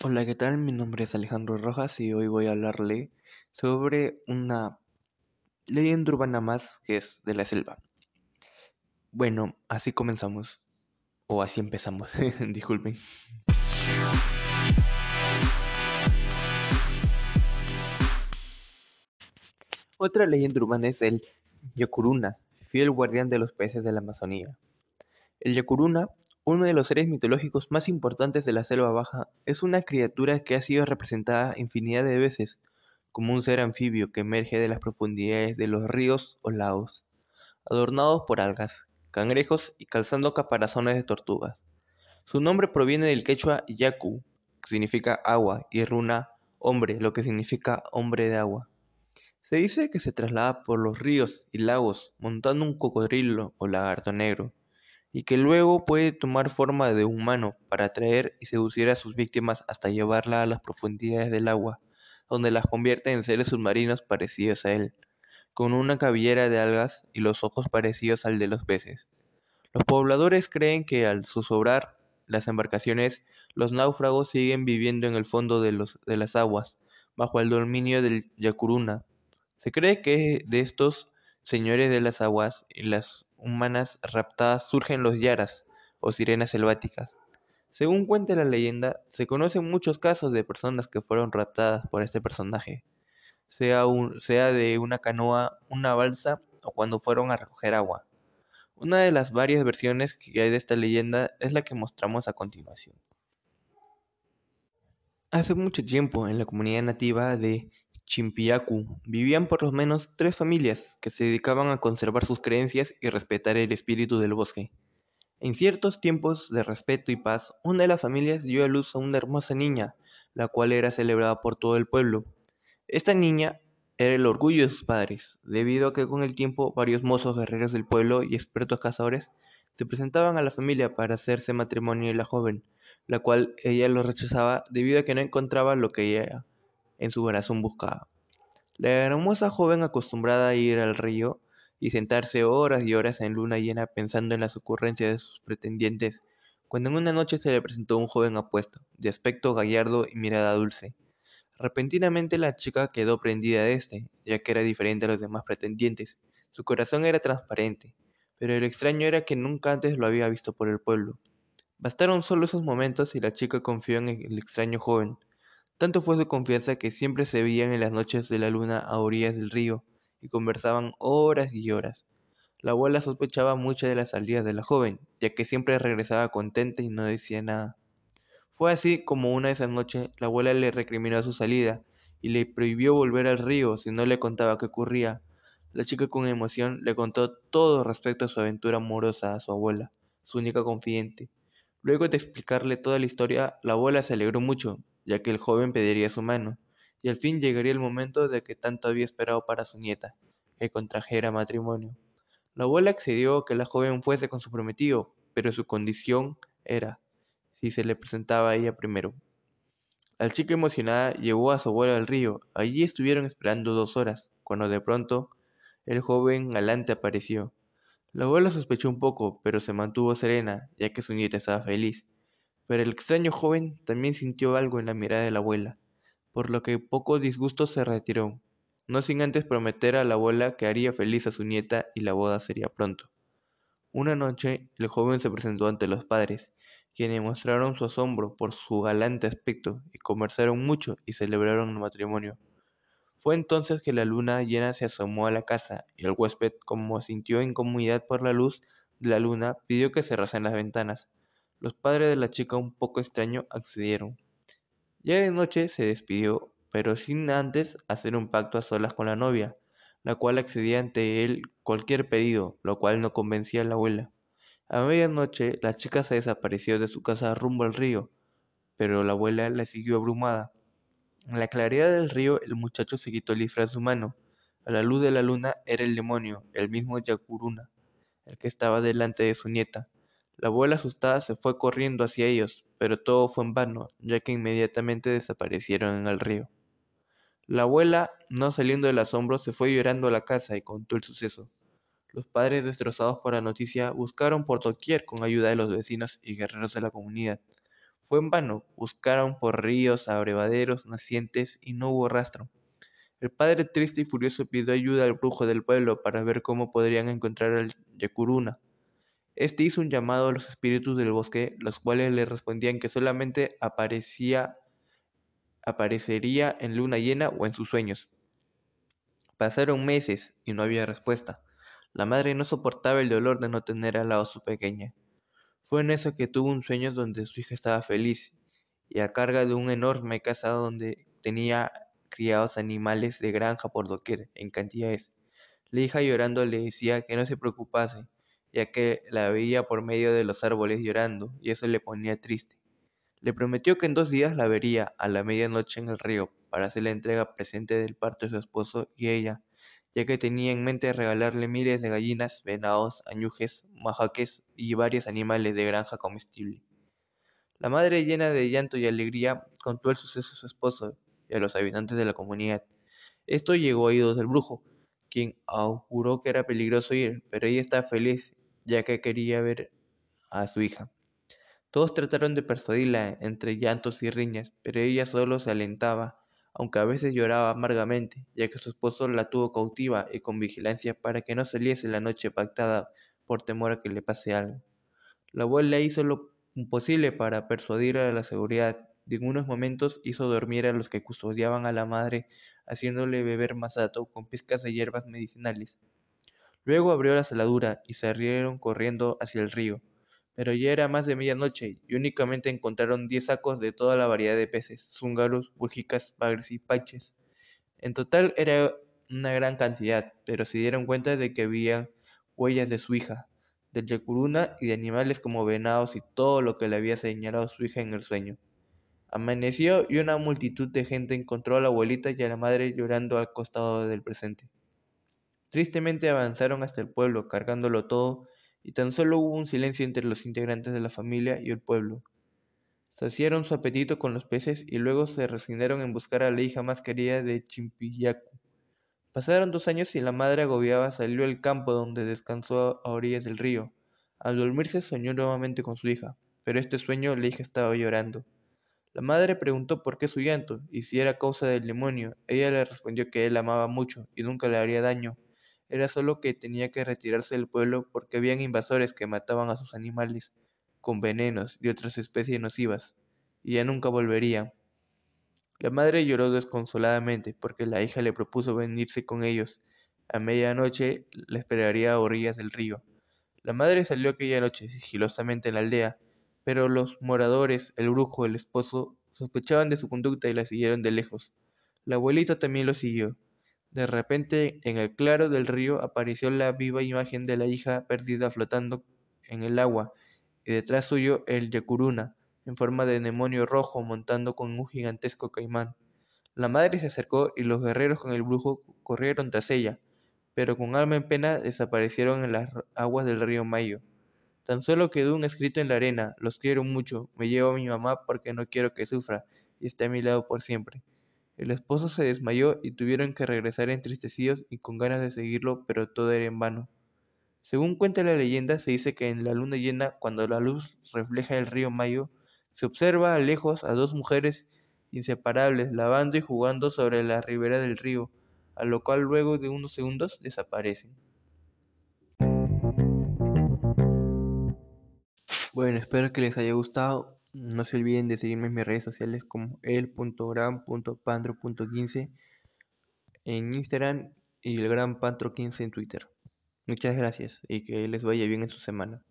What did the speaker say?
Hola, ¿qué tal? Mi nombre es Alejandro Rojas y hoy voy a hablarle sobre una leyenda urbana más que es de la selva. Bueno, así comenzamos. O así empezamos, disculpen. Otra leyenda urbana es el Yacuruna, fiel guardián de los peces de la Amazonía. El Yacuruna uno de los seres mitológicos más importantes de la selva baja es una criatura que ha sido representada infinidad de veces como un ser anfibio que emerge de las profundidades de los ríos o lagos, adornados por algas, cangrejos y calzando caparazones de tortugas. Su nombre proviene del quechua yaku, que significa agua, y runa hombre, lo que significa hombre de agua. Se dice que se traslada por los ríos y lagos montando un cocodrilo o lagarto negro, y que luego puede tomar forma de humano para atraer y seducir a sus víctimas hasta llevarla a las profundidades del agua, donde las convierte en seres submarinos parecidos a él, con una cabellera de algas y los ojos parecidos al de los peces. Los pobladores creen que al zozobrar las embarcaciones, los náufragos siguen viviendo en el fondo de, los, de las aguas, bajo el dominio del Yacuruna. Se cree que de estos señores de las aguas y las humanas raptadas surgen los yaras o sirenas selváticas. Según cuenta la leyenda, se conocen muchos casos de personas que fueron raptadas por este personaje, sea, sea de una canoa, una balsa o cuando fueron a recoger agua. Una de las varias versiones que hay de esta leyenda es la que mostramos a continuación. Hace mucho tiempo, en la comunidad nativa de Chimpiacu vivían por lo menos tres familias que se dedicaban a conservar sus creencias y respetar el espíritu del bosque. En ciertos tiempos de respeto y paz, una de las familias dio a luz a una hermosa niña, la cual era celebrada por todo el pueblo. Esta niña era el orgullo de sus padres, debido a que con el tiempo varios mozos guerreros del pueblo y expertos cazadores se presentaban a la familia para hacerse matrimonio de la joven, la cual ella lo rechazaba debido a que no encontraba lo que ella en su corazón buscaba. La hermosa joven acostumbrada a ir al río y sentarse horas y horas en luna llena pensando en las ocurrencias de sus pretendientes, cuando en una noche se le presentó un joven apuesto, de aspecto gallardo y mirada dulce. Repentinamente la chica quedó prendida de este, ya que era diferente a los demás pretendientes. Su corazón era transparente, pero lo extraño era que nunca antes lo había visto por el pueblo. Bastaron solo esos momentos y la chica confió en el extraño joven, tanto fue su confianza que siempre se veían en las noches de la luna a orillas del río y conversaban horas y horas. La abuela sospechaba mucho de las salidas de la joven, ya que siempre regresaba contenta y no decía nada. Fue así como una de esas noches la abuela le recriminó su salida y le prohibió volver al río si no le contaba qué ocurría. La chica con emoción le contó todo respecto a su aventura amorosa a su abuela, su única confidente. Luego de explicarle toda la historia, la abuela se alegró mucho ya que el joven pediría su mano, y al fin llegaría el momento de que tanto había esperado para su nieta, que contrajera matrimonio. La abuela accedió a que la joven fuese con su prometido, pero su condición era si se le presentaba a ella primero. La chica emocionada llevó a su abuela al río. Allí estuvieron esperando dos horas, cuando de pronto el joven galante apareció. La abuela sospechó un poco, pero se mantuvo serena, ya que su nieta estaba feliz. Pero el extraño joven también sintió algo en la mirada de la abuela, por lo que poco disgusto se retiró, no sin antes prometer a la abuela que haría feliz a su nieta y la boda sería pronto. Una noche el joven se presentó ante los padres, quienes mostraron su asombro por su galante aspecto y conversaron mucho y celebraron el matrimonio. Fue entonces que la luna llena se asomó a la casa y el huésped, como sintió incomodidad por la luz de la luna, pidió que cerrasen las ventanas. Los padres de la chica, un poco extraño, accedieron. Ya de noche se despidió, pero sin antes hacer un pacto a solas con la novia, la cual accedía ante él cualquier pedido, lo cual no convencía a la abuela. A medianoche la chica se desapareció de su casa rumbo al río, pero la abuela la siguió abrumada. En la claridad del río el muchacho se quitó el disfraz humano. A la luz de la luna era el demonio, el mismo Yacuruna, el que estaba delante de su nieta. La abuela asustada se fue corriendo hacia ellos, pero todo fue en vano, ya que inmediatamente desaparecieron en el río. La abuela, no saliendo del asombro, se fue llorando a la casa y contó el suceso. Los padres, destrozados por la noticia, buscaron por doquier con ayuda de los vecinos y guerreros de la comunidad. Fue en vano, buscaron por ríos, abrevaderos, nacientes, y no hubo rastro. El padre triste y furioso pidió ayuda al brujo del pueblo para ver cómo podrían encontrar al Yacuruna. Este hizo un llamado a los espíritus del bosque, los cuales le respondían que solamente aparecía, aparecería en luna llena o en sus sueños. Pasaron meses y no había respuesta. La madre no soportaba el dolor de no tener al lado a su pequeña. Fue en eso que tuvo un sueño donde su hija estaba feliz y a carga de una enorme casa donde tenía criados animales de granja por doquier, en cantidades. La hija llorando le decía que no se preocupase, ya que la veía por medio de los árboles llorando, y eso le ponía triste. Le prometió que en dos días la vería a la medianoche en el río para hacer la entrega presente del parto de su esposo y ella, ya que tenía en mente regalarle miles de gallinas, venados, añujes, majaques y varios animales de granja comestible. La madre, llena de llanto y alegría, contó el suceso a su esposo y a los habitantes de la comunidad. Esto llegó a oídos del brujo, quien auguró que era peligroso ir, pero ella estaba feliz ya que quería ver a su hija. Todos trataron de persuadirla entre llantos y riñas, pero ella solo se alentaba, aunque a veces lloraba amargamente, ya que su esposo la tuvo cautiva y con vigilancia para que no saliese la noche pactada por temor a que le pase algo. La abuela hizo lo imposible para persuadir a la seguridad, y en unos momentos hizo dormir a los que custodiaban a la madre, haciéndole beber masato con pizcas de hierbas medicinales. Luego abrió la saladura y salieron corriendo hacia el río. Pero ya era más de medianoche y únicamente encontraron diez sacos de toda la variedad de peces, zúngaros, bújicas, bagres y paches. En total era una gran cantidad, pero se dieron cuenta de que había huellas de su hija, del yacuruna y de animales como venados y todo lo que le había señalado su hija en el sueño. Amaneció y una multitud de gente encontró a la abuelita y a la madre llorando al costado del presente. Tristemente avanzaron hasta el pueblo, cargándolo todo, y tan solo hubo un silencio entre los integrantes de la familia y el pueblo. Saciaron su apetito con los peces y luego se resignaron en buscar a la hija más querida de Chimpiyacu. Pasaron dos años y la madre agobiada salió al campo donde descansó a orillas del río. Al dormirse soñó nuevamente con su hija, pero este sueño la hija estaba llorando. La madre preguntó por qué su llanto y si era causa del demonio. Ella le respondió que él amaba mucho y nunca le haría daño, era solo que tenía que retirarse del pueblo porque habían invasores que mataban a sus animales con venenos y otras especies nocivas, y ya nunca volvería. La madre lloró desconsoladamente porque la hija le propuso venirse con ellos. A medianoche la esperaría a orillas del río. La madre salió aquella noche sigilosamente en la aldea, pero los moradores, el brujo, el esposo, sospechaban de su conducta y la siguieron de lejos. La abuelita también lo siguió. De repente, en el claro del río apareció la viva imagen de la hija perdida flotando en el agua, y detrás suyo el Yacuruna, en forma de demonio rojo montando con un gigantesco caimán. La madre se acercó y los guerreros con el brujo corrieron tras ella, pero con alma en pena desaparecieron en las aguas del río Mayo. Tan solo quedó un escrito en la arena, los quiero mucho, me llevo a mi mamá porque no quiero que sufra, y esté a mi lado por siempre. El esposo se desmayó y tuvieron que regresar entristecidos y con ganas de seguirlo, pero todo era en vano. Según cuenta la leyenda, se dice que en la luna llena, cuando la luz refleja el río Mayo, se observa a lejos a dos mujeres inseparables lavando y jugando sobre la ribera del río, a lo cual luego de unos segundos desaparecen. Bueno, espero que les haya gustado. No se olviden de seguirme en mis redes sociales como el.gran.pandro.15 en Instagram y el gran pantro 15 en Twitter. Muchas gracias y que les vaya bien en su semana.